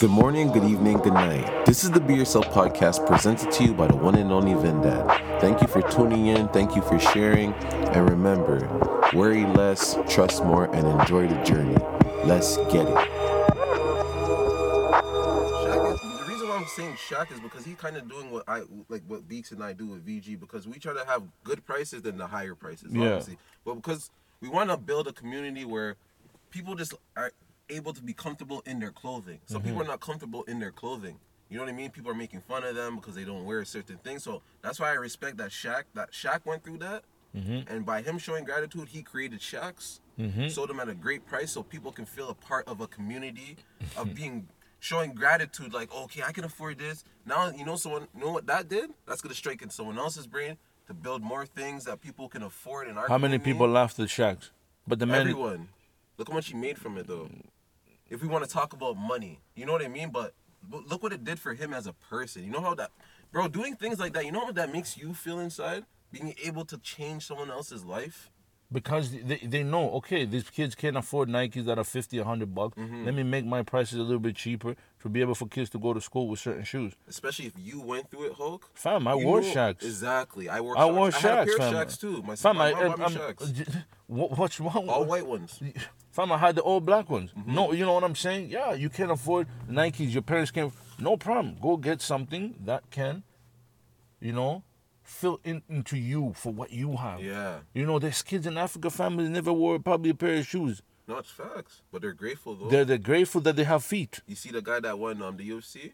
Good morning, good evening, good night. This is the Be Yourself podcast presented to you by the one and only Vin Dad. Thank you for tuning in, thank you for sharing, and remember worry less, trust more, and enjoy the journey. Let's get it. Shaq is, the reason why I'm saying Shaq is because he's kind of doing what I like what Beaks and I do with VG because we try to have good prices than the higher prices, Yeah. obviously. But because we want to build a community where people just are able to be comfortable in their clothing. Some people mm-hmm. are not comfortable in their clothing. You know what I mean? People are making fun of them because they don't wear certain things. So that's why I respect that Shaq that Shaq went through that. Mm-hmm. And by him showing gratitude, he created Shaqs, mm-hmm. sold them at a great price so people can feel a part of a community of being showing gratitude like, okay, I can afford this. Now you know someone you know what that did? That's gonna strike in someone else's brain to build more things that people can afford in our How many community. people laughed at Shaqs? But the man, Everyone. Look how much he made from it though. If we want to talk about money, you know what I mean? But, look what it did for him as a person. You know how that, bro, doing things like that, you know what that makes you feel inside? Being able to change someone else's life. Because they, they know, okay, these kids can't afford Nikes that are 50, 100 bucks. Mm-hmm. Let me make my prices a little bit cheaper to be able for kids to go to school with certain shoes. Especially if you went through it, Hulk. Fam, I You wore know- Shaqs. Exactly. I wore I Shaqs. wore I had a pair fam. of Shaqs too. My, Fam, my I, mom bought me I'm- Shaqs. what, what's wrong? All white ones. Fam, I had the old black ones. Mm-hmm. No, you know what I'm saying? Yeah, you can't afford Nikes. Your parents can't. No problem. Go get something that can, you know, fill in, into you for what you have. Yeah. You know, there's kids in Africa families never wore probably a pair of shoes. No, it's facts. But they're grateful though. They're they're grateful that they have feet. you see the guy that won um the UFC?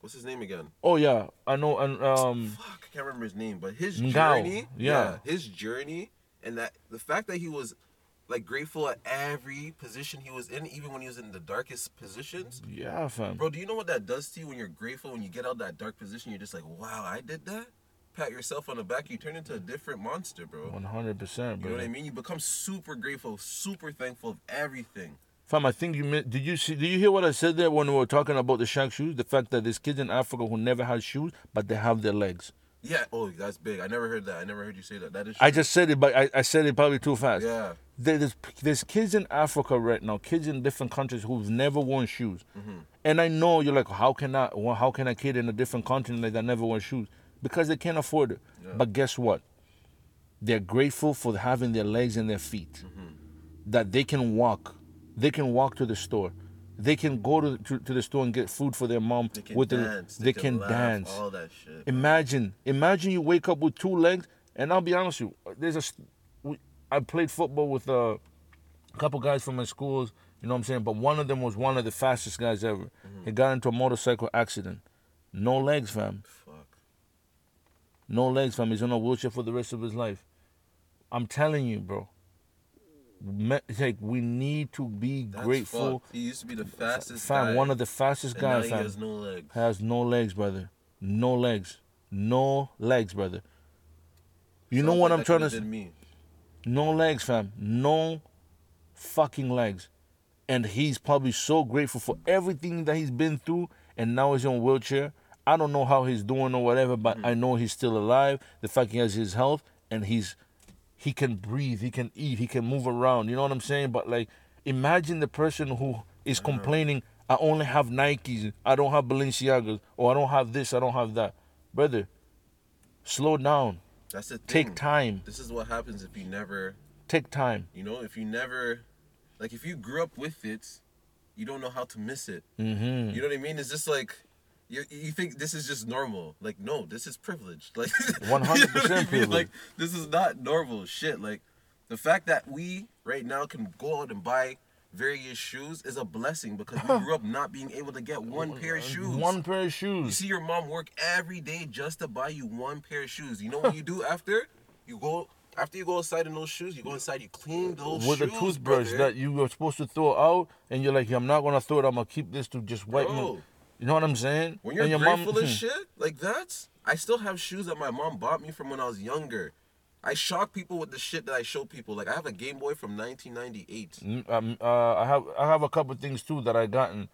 What's his name again? Oh yeah, I know. And um, fuck, I can't remember his name, but his Ngannou, journey, yeah. his journey, and that the fact that he was like grateful at every position he was in, even when he was in the darkest positions. yeah, fam. Bro, do you know what that does to you when you're grateful? When you get out that dark position, you're just like, wow, I did that. Pat yourself on the back, you turn into a different monster, bro. One hundred percent, You know what I mean? You become super grateful, super thankful of everything. Fam, I think you did you see? Did you hear what I said there when we were talking about the Shaq shoes? The fact that there's kids in Africa who never had shoes, but they have their legs. Yeah. Oh, that's big. I never heard that. I never heard you say that. That is. True. I just said it, but I, I said it probably too fast. Yeah. There's, there's kids in Africa right now, kids in different countries who've never worn shoes. Mm-hmm. And I know you're like, how can I, well, how can a kid in a different continent like that never wear shoes? Because they can't afford it. But guess what? They're grateful for having their legs and their feet. Mm-hmm. That they can walk. They can walk to the store. They can go to, to, to the store and get food for their mom. They can with dance. The, they, can, laugh, dance. All that shit. Imagine, imagine you wake up with two legs, and I'll be honest with you. There's a, we, I played football with uh, a couple guys from my schools. You know what I'm saying? But one of them was one of the fastest guys ever. He got into a motorcycle accident. No legs, fam. No legs, fam. He's on a wheelchair for the rest of his life. I'm telling you, bro. Me- like we need to be That's grateful. fucked. He used to be the fastest Fam, guy. one of the fastest and now guys, he fam has no legs. has no legs, brother. No legs. No legs, brother. You know what like I'm trying to say? me. No legs, fam. No fucking legs. And he's probably so grateful for everything that he's been through and now he's in a wheelchair. I don't know how he's doing or whatever, but Hmm. I know he's still alive. The fact he has his health and he's he can breathe, he can eat, he can move around. You know what I'm saying? But like imagine the person who is complaining, I only have Nikes, I don't have Balenciagas, or I don't have this, I don't have that. Brother, slow down. That's the thing. Take time. This is what happens if you never, Take time. you know, if you never, like if you grew up with it, you don't know how to miss it. Mm-hmm. You know what I mean? It's just like. You, you think this is just normal? Like no, this is privilege. Like 100% you know I mean? privilege. Like this is not normal shit. Like the fact that we right now can go out and buy various shoes is a blessing because we grew up not being able to get oh one pair of shoes. One pair of shoes. You see your mom work every day just to buy you one pair of shoes. You know what you do after? You go after you go outside in those shoes. You go inside. You clean uh, those with shoes, With a toothbrush brother. that you were supposed to throw out, and you're like, I'm not gonna throw it. I'm gonna keep this to just wipe. my-". You know what I'm saying? When you're and your grateful mom, as shit like that, I still have shoes that my mom bought me from when I was younger. I shock people with the shit that I show people. Like I have a Game Boy from 1998. Mm, um, uh, I have I have a couple things too that I gotten. You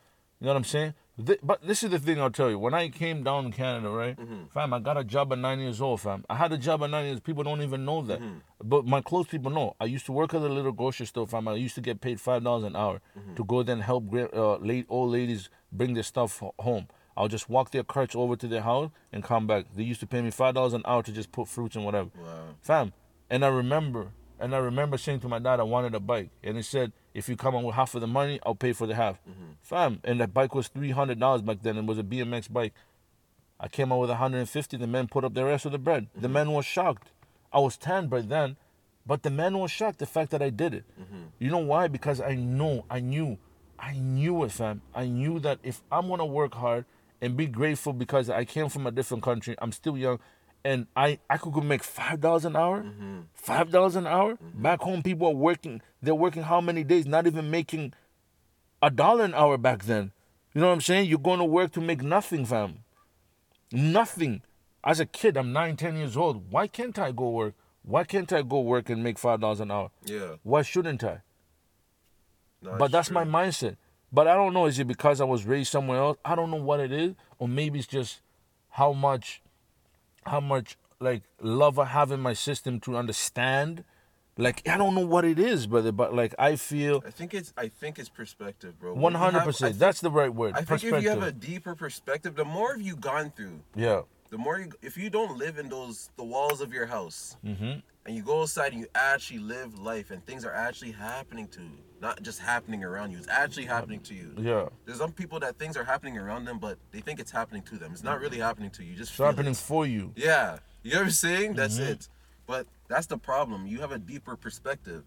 know what I'm saying? Th- but this is the thing I'll tell you. When I came down to Canada, right, mm-hmm. fam, I got a job at nine years old, fam. I had a job at nine years. People don't even know that, mm-hmm. but my close people know. I used to work at a little grocery store, fam. I used to get paid five dollars an hour mm-hmm. to go there and help uh, late old ladies bring their stuff home. I'll just walk their carts over to their house and come back. They used to pay me five dollars an hour to just put fruits and whatever. Wow. Fam, and I remember, and I remember saying to my dad, I wanted a bike, and he said, if you come on with half of the money, I'll pay for the half. Mm-hmm. Fam, and that bike was three hundred dollars back then. It was a BMX bike. I came out with 150. The men put up the rest of the bread. The mm-hmm. men was shocked. I was 10 by then, but the men was shocked the fact that I did it. Mm-hmm. You know why? Because I know, I knew, I knew it, fam. I knew that if I'm gonna work hard and be grateful because I came from a different country, I'm still young, and I I could go make five dollars an hour, mm-hmm. five dollars an hour. Mm-hmm. Back home, people are working. They're working how many days? Not even making a dollar an hour back then. You know what I'm saying? You're going to work to make nothing, fam. Nothing. As a kid, I'm nine, ten years old. Why can't I go work? Why can't I go work and make five dollars an hour? Yeah. Why shouldn't I? No, but that's true. my mindset. But I don't know. Is it because I was raised somewhere else? I don't know what it is, or maybe it's just how much, how much like love I have in my system to understand. Like I don't know what it is, brother. But like I feel I think it's I think it's perspective, bro. One hundred have- percent. That's the right word. I think if you have a deeper perspective, the more of you gone through, Yeah. the more you, if you don't live in those the walls of your house Mm-hmm. And you go outside and you actually live life and things are actually happening to you, not just happening around you, it's actually happening to you. Yeah. There's some people that things are happening around them, but they think it's happening to them. It's not really happening to you. You just It's happening it. for you. Yeah, you know what I'm saying? That's Mm-hmm. it. But that's the problem. You have a deeper perspective,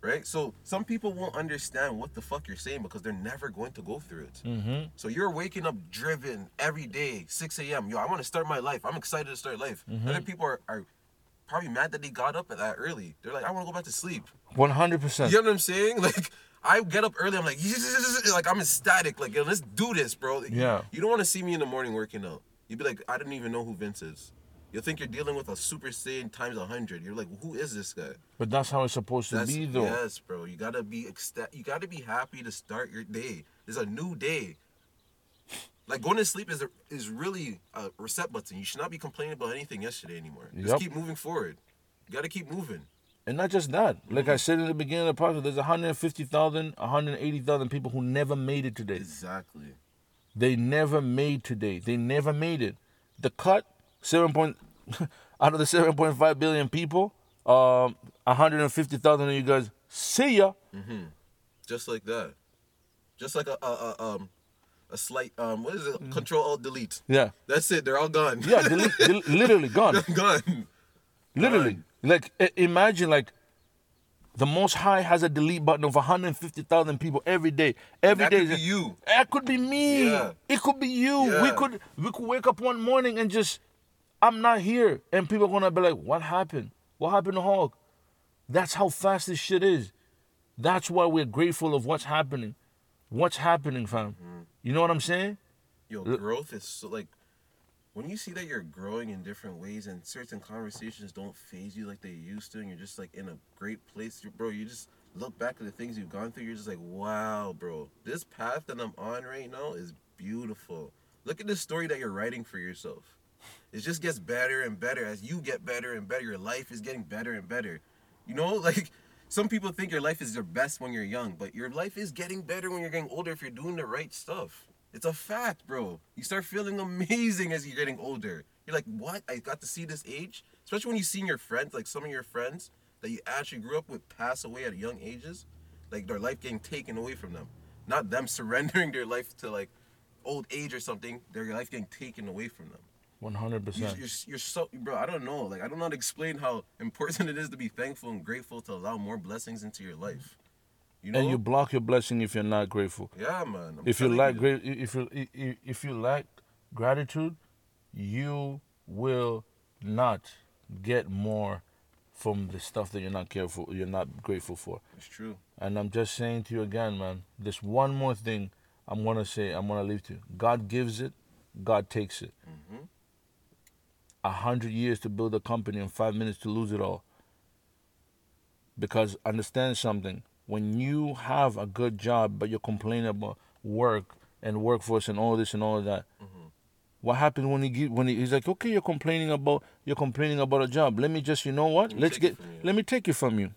right? So some people won't understand what the fuck you're saying because they're never going to go through it. Mm-hmm. So you're waking up driven every day, 6 a.m. Yo, I want to start my life. I'm excited to start life. Mm-hmm. Other people are, are probably mad that they got up at that early. They're like, I want to go back to sleep. One hundred percent. You know what I'm saying? Like, I get up early. I'm like, like I'm ecstatic. Like, yo, let's do this, bro. Yeah. You don't want to see me in the morning working out. You'd be like, I didn't even know who Vince is. You'll think you're dealing with a Super Saiyan times a hundred. You're like, who is this guy? But that's how it's supposed to That's, be, though. Yes, bro. You gotta be ecsta- You gotta be happy to start your day. It's a new day. Like going to sleep is a, is really a reset button. You should not be complaining about anything yesterday anymore. Just Yep. keep moving forward. You gotta keep moving. And not just that. Like I said in the beginning of the podcast, there's 150,000, 180,000 people who never made it today. Exactly. They never made today. They never made it. The cut, seven point out of the 7.5 billion people, um, 150,000 of you guys, see ya. Mhm. Just like that. Just like a, a, a um a slight um what is Mm. it? Control Alt Delete. Yeah. That's it. They're all gone. Yeah, delete, del- literally gone. gone. Literally. Like, i- imagine, like, the Most High has a delete button of 150,000 people every day. Every That day. could be you. It could be me. Yeah. It could be you. We could we could wake up one morning and just I'm not here. And people are gonna be like, what happened? What happened to Hulk? That's how fast this shit is. That's why we're grateful of what's happening. What's happening, fam? Mm-hmm. You know what I'm saying? Yo, Look- growth is so like when you see that you're growing in different ways and certain conversations don't phase you like they used to, and you're just like in a great place, bro. You just look back at the things you've gone through. You're just like, wow, bro. This path that I'm on right now is beautiful. Look at the story that you're writing for yourself. It just gets better and better as you get better and better. Your life is getting better and better. You know, like some people think your life is your best when you're young, but your life is getting better when you're getting older if you're doing the right stuff. It's a fact, bro. You start feeling amazing as you're getting older. You're like, what? I got to see this age? Especially when you see your friends, like some of your friends that you actually grew up with pass away at young ages, like their life getting taken away from them. Not them surrendering their life to like old age or something, their life getting taken away from them. 100%. You're, you're, you're so, bro, I don't know. Like, I don't know how to explain how important it is to be thankful and grateful to allow more blessings into your life. You know? and you block your blessing if you're not grateful. yeah, man. I'm if you lack great if you if you lack gratitude you will not get more from the stuff that you're not careful you're not grateful for It's true. and i'm just saying to you again man this one more thing i'm gonna say i'm gonna leave to you god gives it god takes it Mm-hmm. A hundred years to build a company and five minutes to lose it all because understand something when you have a good job but you're complaining about work and workforce and all this and all that. Mm-hmm. What happened when he give, when he, he's like, okay, you're complaining about you're complaining about a job. Let me just, you know what? me Let's get it from you." Mm-hmm. let me take it from you.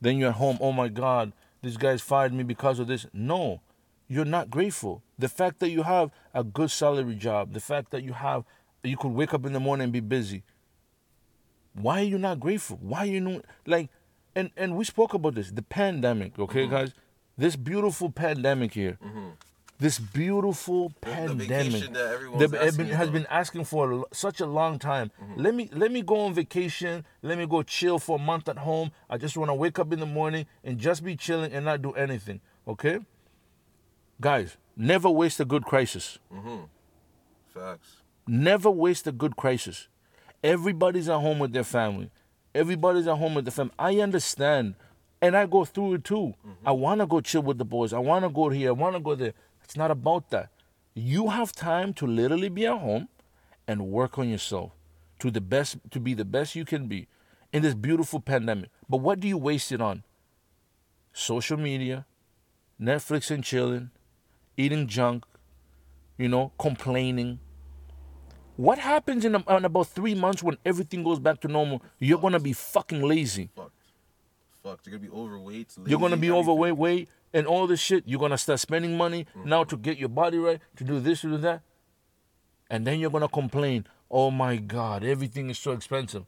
Then you're at home. Oh my God, this guy's fired me because of this. No, you're not grateful. The fact that you have a good salary job, the fact that you have you could wake up in the morning and be busy. Why are you not grateful? Why are you not like? And and we spoke about this, the pandemic. Okay, Mm-hmm. guys, this beautiful pandemic here, this beautiful pandemic vacation that been, has been asking for a such a long time. Let me let me go on vacation. Let me go chill for a month at home. I just want to wake up in the morning and just be chilling and not do anything. Okay, guys, never waste a good crisis. Facts. Never waste a good crisis. Everybody's at home with their family. Everybody's at home with their family. I understand. And I go through it too. Mm-hmm. I want to go chill with the boys. I want to go here. I want to go there. It's not about that. You have time to literally be at home and work on yourself to the best to be the best you can be in this beautiful pandemic. But what do you waste it on? Social media, Netflix and chilling, eating junk, you know, complaining. What happens in, a, in about three months when everything goes back to normal? You're gonna be fucking lazy. Fucked. Fucked. You're gonna be overweight. You're gonna be overweight, weight, and all this shit. You're gonna start spending money mm-hmm. now to get your body right, to do this, to do that, and then you're gonna complain. Oh my God, everything is so expensive.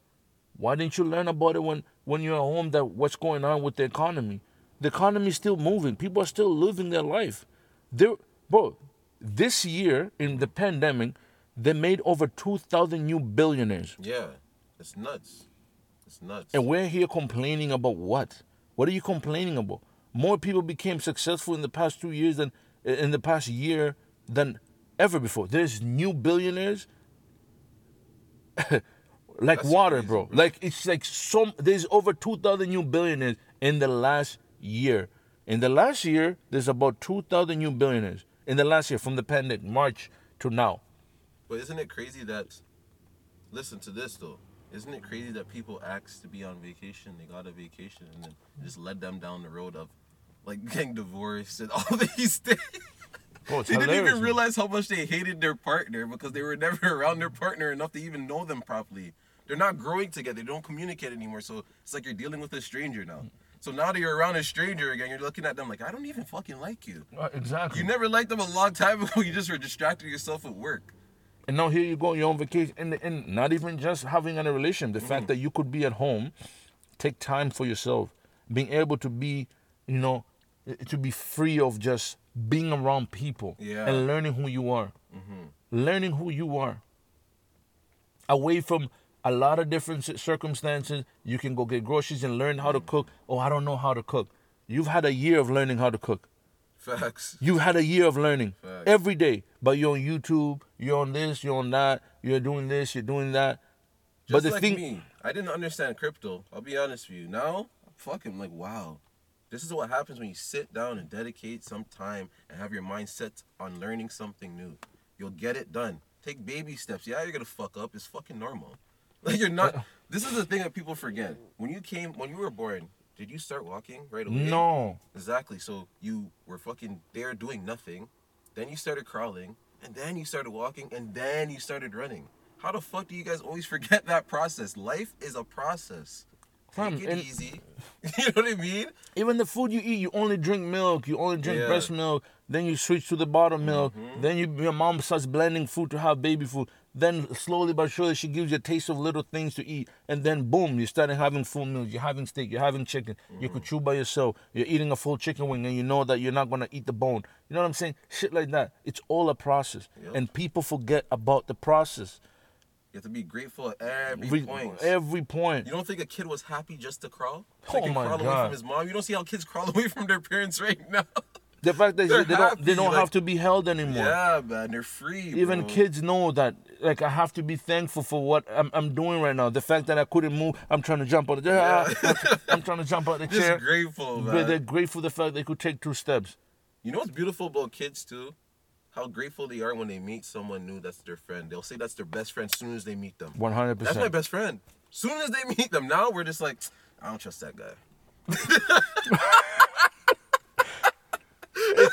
Why didn't you learn about it when when you're at home? That what's going on with the economy? The economy is still moving. People are still living their life. There, bro. This year in the pandemic, they made over two thousand new billionaires. Yeah. It's nuts. It's nuts. And we're here complaining about what? What are you complaining about? More people became successful in the past two years than in the past year than ever before. There's new billionaires like That's water, crazy, bro. bro. Like it's like some there's over 2000 new billionaires in the last year. In the last year, there's about 2000 new billionaires in the last year from the pandemic March to now. But isn't it crazy that? Listen to this though. Isn't it crazy that people ask to be on vacation? They got a vacation and then just led them down the road of like getting divorced and all these things. Bro, they didn't even realize how much they hated their partner because they were never around their partner enough to even know them properly. They're not growing together. They don't communicate anymore. So it's like you're dealing with a stranger now. So now that you're around a stranger again, you're looking at them like, I don't even fucking like you. Uh, exactly. You never liked them a long time ago. You just were distracting yourself with work. And now here you go, you're on vacation, and, and not even just having a relation. The Mm. fact that you could be at home, take time for yourself, being able to be, you know, eh, to be free of just being around people Yeah. and learning who you are, learning who you are. Away from a lot of different circumstances, you can go get groceries and learn how to cook. Oh, I don't know how to cook. You've had a year of learning how to cook. Facts. You had a year of learning Facts. every day, but you're on YouTube, you're on this, you're on that, you're doing this, you're doing that. Just but the like thing, me, I didn't understand crypto. I'll be honest with you. Now, I'm fucking like, wow. This is what happens when you sit down and dedicate some time and have your mind set on learning something new. You'll get it done. Take baby steps. Yeah, you're gonna fuck up. It's fucking normal. Like you're not. This is the thing that people forget. When you came, when you were born, did you start walking right away? no, Exactly. So you were fucking there doing nothing, then you started crawling, and then you started walking, and then you started running. How the fuck do you guys always forget that process? Life is a process. Take it and- easy. you know what I mean? even the food you eat, you only drink milk, you only drink Yeah. breast milk, then you switch to the bottom milk, mm-hmm. then you, your mom starts blending food to have baby food, then slowly but surely she gives you a taste of little things to eat, and then boom, you started having full meals, you're having steak, you're having chicken, you could mm-hmm. chew by yourself, you're eating a full chicken wing, and you know that you're not gonna eat the bone. You know what I'm saying? Shit like that. It's all a process, Yep. and people forget about the process. You have to be grateful at every Every, point. every point. you don't think a kid was happy just to crawl? Oh my crawl away from his mom. You don't see how kids crawl away from their parents right now. The fact that They're they don't they don't like- have to be held anymore. yeah, man, they're free. Even bro. kids know that like I have to be thankful for what I'm, I'm doing right now. The fact that I couldn't move, I'm trying to jump out the Yeah. I'm trying to jump out the just chair. grateful, man. But they're grateful the fact they could take two steps. You know what's beautiful about kids too? How grateful they are when they meet someone new that's their friend. They'll say that's their best friend as soon as they meet them. 100%. That's my best friend. Soon as they meet them, now we're just like, I don't trust that guy.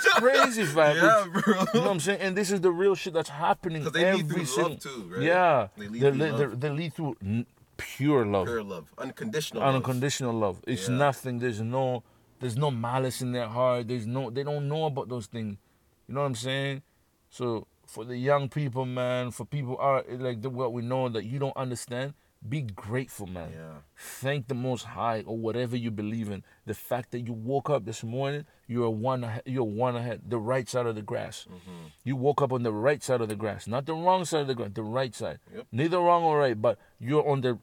It's crazy, fam. Yeah, bro. You know what I'm saying? And this is the real shit that's happening they every single. love too, right? Yeah, They lead they, through they, love. lead through n- pure love, Pure love, unconditional. love. unconditional love. It's Yeah. nothing. There's no, there's no malice in their heart. There's no, they don't know about those things. You know what I'm saying? So for the young people, man, for people are like the, what we know that you don't understand, be grateful, man. Yeah. Thank the Most High or whatever you believe in. The fact that you woke up this morning, you're one ahead, you're one ahead, the right side of the grass. Mm-hmm. You woke up on the right side of the grass, not the wrong side of the grass, the right side. Yep. Neither wrong or right, but you're on the,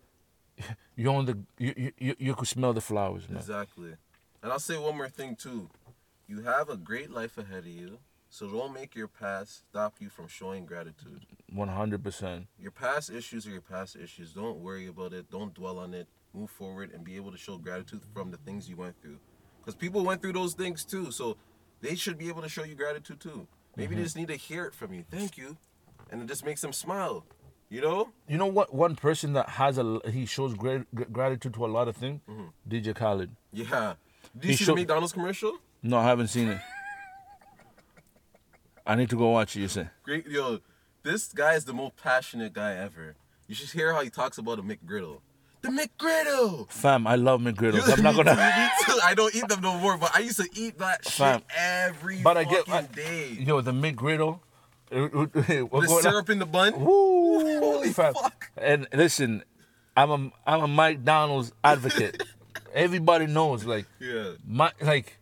you're on the, you you, you, you could smell the flowers, man. Exactly. And I'll say one more thing too. You have a great life ahead of you, so don't make your past stop you from showing gratitude. One hundred percent. Your past issues are your past issues. Don't worry about it. Don't dwell on it. Move forward and be able to show gratitude from the things you went through. Because people went through those things too, so they should be able to show you gratitude too. Maybe they mm-hmm. just need to hear it from you. Thank you, and it just makes them smile. You know? You know what? One person that has a he shows great gratitude to a lot of things. Mm-hmm. DJ Khaled. Yeah. Did you He see show- the McDonald's commercial? No, I haven't seen it. I need to go watch it. You say. Great, yo, this guy is the most passionate guy ever. You should hear how he talks about a McGriddle. The McGriddle. Fam, I love McGriddles. I'm not gonna. too, me too. I don't eat them no more, but I used to eat that Fam, shit every But I get I- day. Yo, the McGriddle. the syrup in the bun. Woo, Holy fam. fuck. And listen, I'm a I'm a McDonald's advocate. Everybody knows, like Yeah. my like,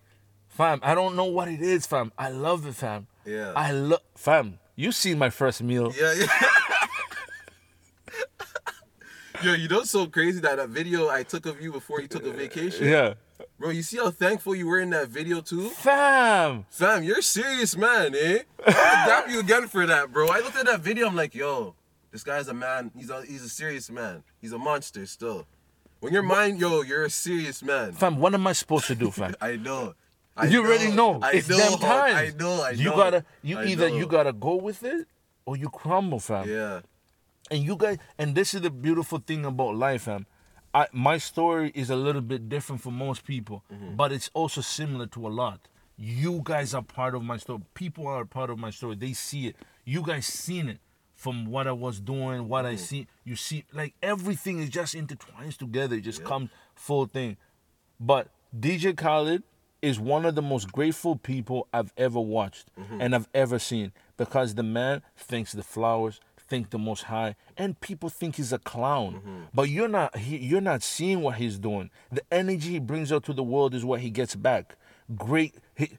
fam. I don't know what it is, fam. I love it, fam. Yeah. I love, fam. You seen my first meal? Yeah, yeah. Yo, you know so crazy that that video I took of you before you took a vacation? Yeah. Bro, you see how thankful you were in that video too? Fam. Fam, you're a serious man, eh? I dap you again for that, bro. I looked at that video, I'm like, yo, this guy's a man. He's a he's a serious man. He's a monster still. When you're mine, yo, you're a serious man. Fam, what am I supposed to do, fam? I know. I you already know. I it's know. them times. I know. I know. You gotta. You I either know. you gotta go with it or you crumble, fam. Yeah. And you guys, and this is the beautiful thing about life, fam. I, my story is a little bit different for most people, Mm-hmm. but it's also similar to a lot. You guys are part of my story. People are part of my story. They see it. You guys seen it from what I was doing, what I Mm-hmm. see. You see, like everything is just intertwines together. It just comes full thing. But DJ Khaled is one of the most grateful people I've ever watched Mm-hmm. and I've ever seen because the man thinks the flowers, think the most high, and people think he's a clown. Mm-hmm. But you're not he, you're not seeing what he's doing. The energy he brings out to the world is what he gets back. Great he,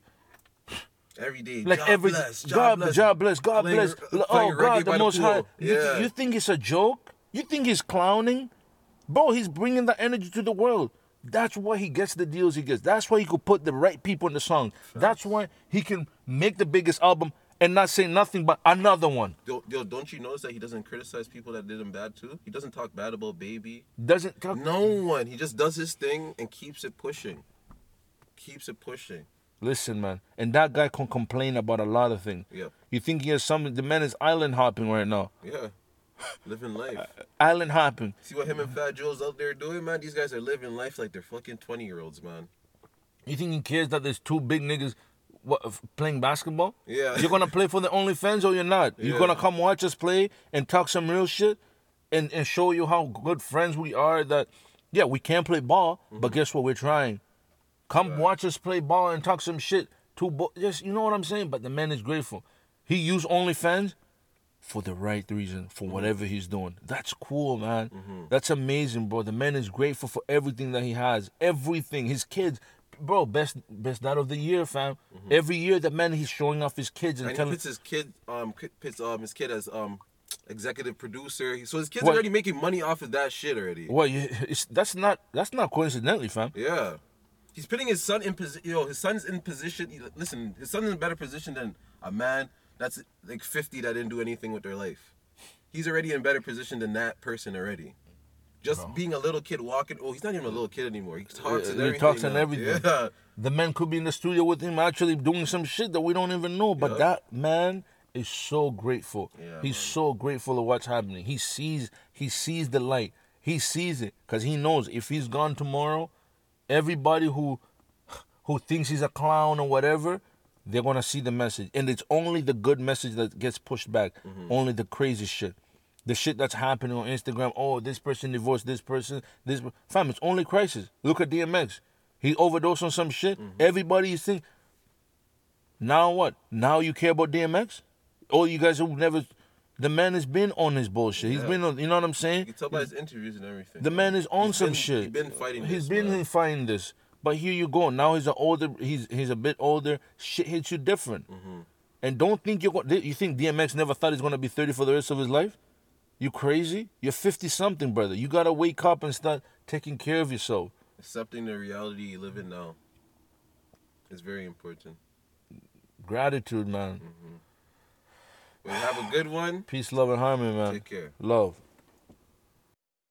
Every day. like God every bless, God, God bless, God Playing- bless. playing oh God, the the Most pool. High. You, you think it's a joke? You think he's clowning? Bro, he's bringing the energy to the world. That's why he gets the deals he gets. That's why he could put the right people in the song. That's why he can make the biggest album and not say nothing but another one. Yo, yo, don't you notice that he doesn't criticize people that did him bad too? He doesn't talk bad about baby. Doesn't talk. No one. He just does his thing and keeps it pushing. Keeps it pushing. Listen, man. And that guy can complain about a lot of things. Yeah. You think he has something? The man is island hopping right now. Yeah. Living life. Island hopping. See what him and Fat Joe's out there doing, man? These guys are living life like they're fucking 20 year olds, man. You think he cares that there's two big niggas what, playing basketball? Yeah. You're gonna play for the OnlyFans or you're not? You're gonna come watch us play and talk some real shit and, and show you how good friends we are that, yeah, we can't play ball, Mm-hmm. but guess what? We're trying. Come watch us play ball and talk some shit. Two bo- just you know what I'm saying? But the man is grateful. He used OnlyFans for the right reason, Mm-hmm. for whatever he's doing. That's cool, man. That's amazing, bro. The man is grateful for everything that he has. Everything. His kids, bro, best best dad of the year, fam. Every year the man he's showing off his kids and, And he telling puts his kid, um, puts um his kid as um executive producer. So his kid's What? already making money off of that shit already. Well, that's not that's not coincidentally, fam. Yeah. He's putting his son in position. Yo, his son's in position. Listen, his son's in a better position than a man that's like 50 that didn't do anything with their life. He's already in better position than that person already. Just being a little kid walking. Oh, he's not even a little kid anymore. He talks and he everything. talks and now. everything. Yeah. The man could be in the studio with him actually doing some shit that we don't even know. But Yeah. that man is so grateful. Yeah, He's so grateful of what's happening. He sees he sees the light. He sees it because he knows if he's gone tomorrow, everybody who who thinks he's a clown or whatever, they're gonna see the message, and it's only the good message that gets pushed back. Mm-hmm. Only the crazy shit, the shit that's happening on Instagram. Oh, this person divorced this person. This fam, it's only crisis. Look at DMX. He overdosed on some shit. Mm-hmm. Everybody is think. Now what? Now you care about DMX? All you guys who never, the man has been on his bullshit. He's been on. You know what I'm You saying? can tell by his interviews and everything. The man is on He's some been- shit. He's been fighting. He's this, been man. fighting this. But here you go. Now he's an older. He's he's a bit older. Shit hits you different. Mm-hmm. And don't think you're. You think DMX never thought he's gonna be 30 for the rest of his life? You crazy? You're 50 something, brother. You gotta wake up and start taking care of yourself. Accepting the reality you live in now is very important. Gratitude, man. Well, have a good one. Peace, love, and harmony, man. Take care. Love.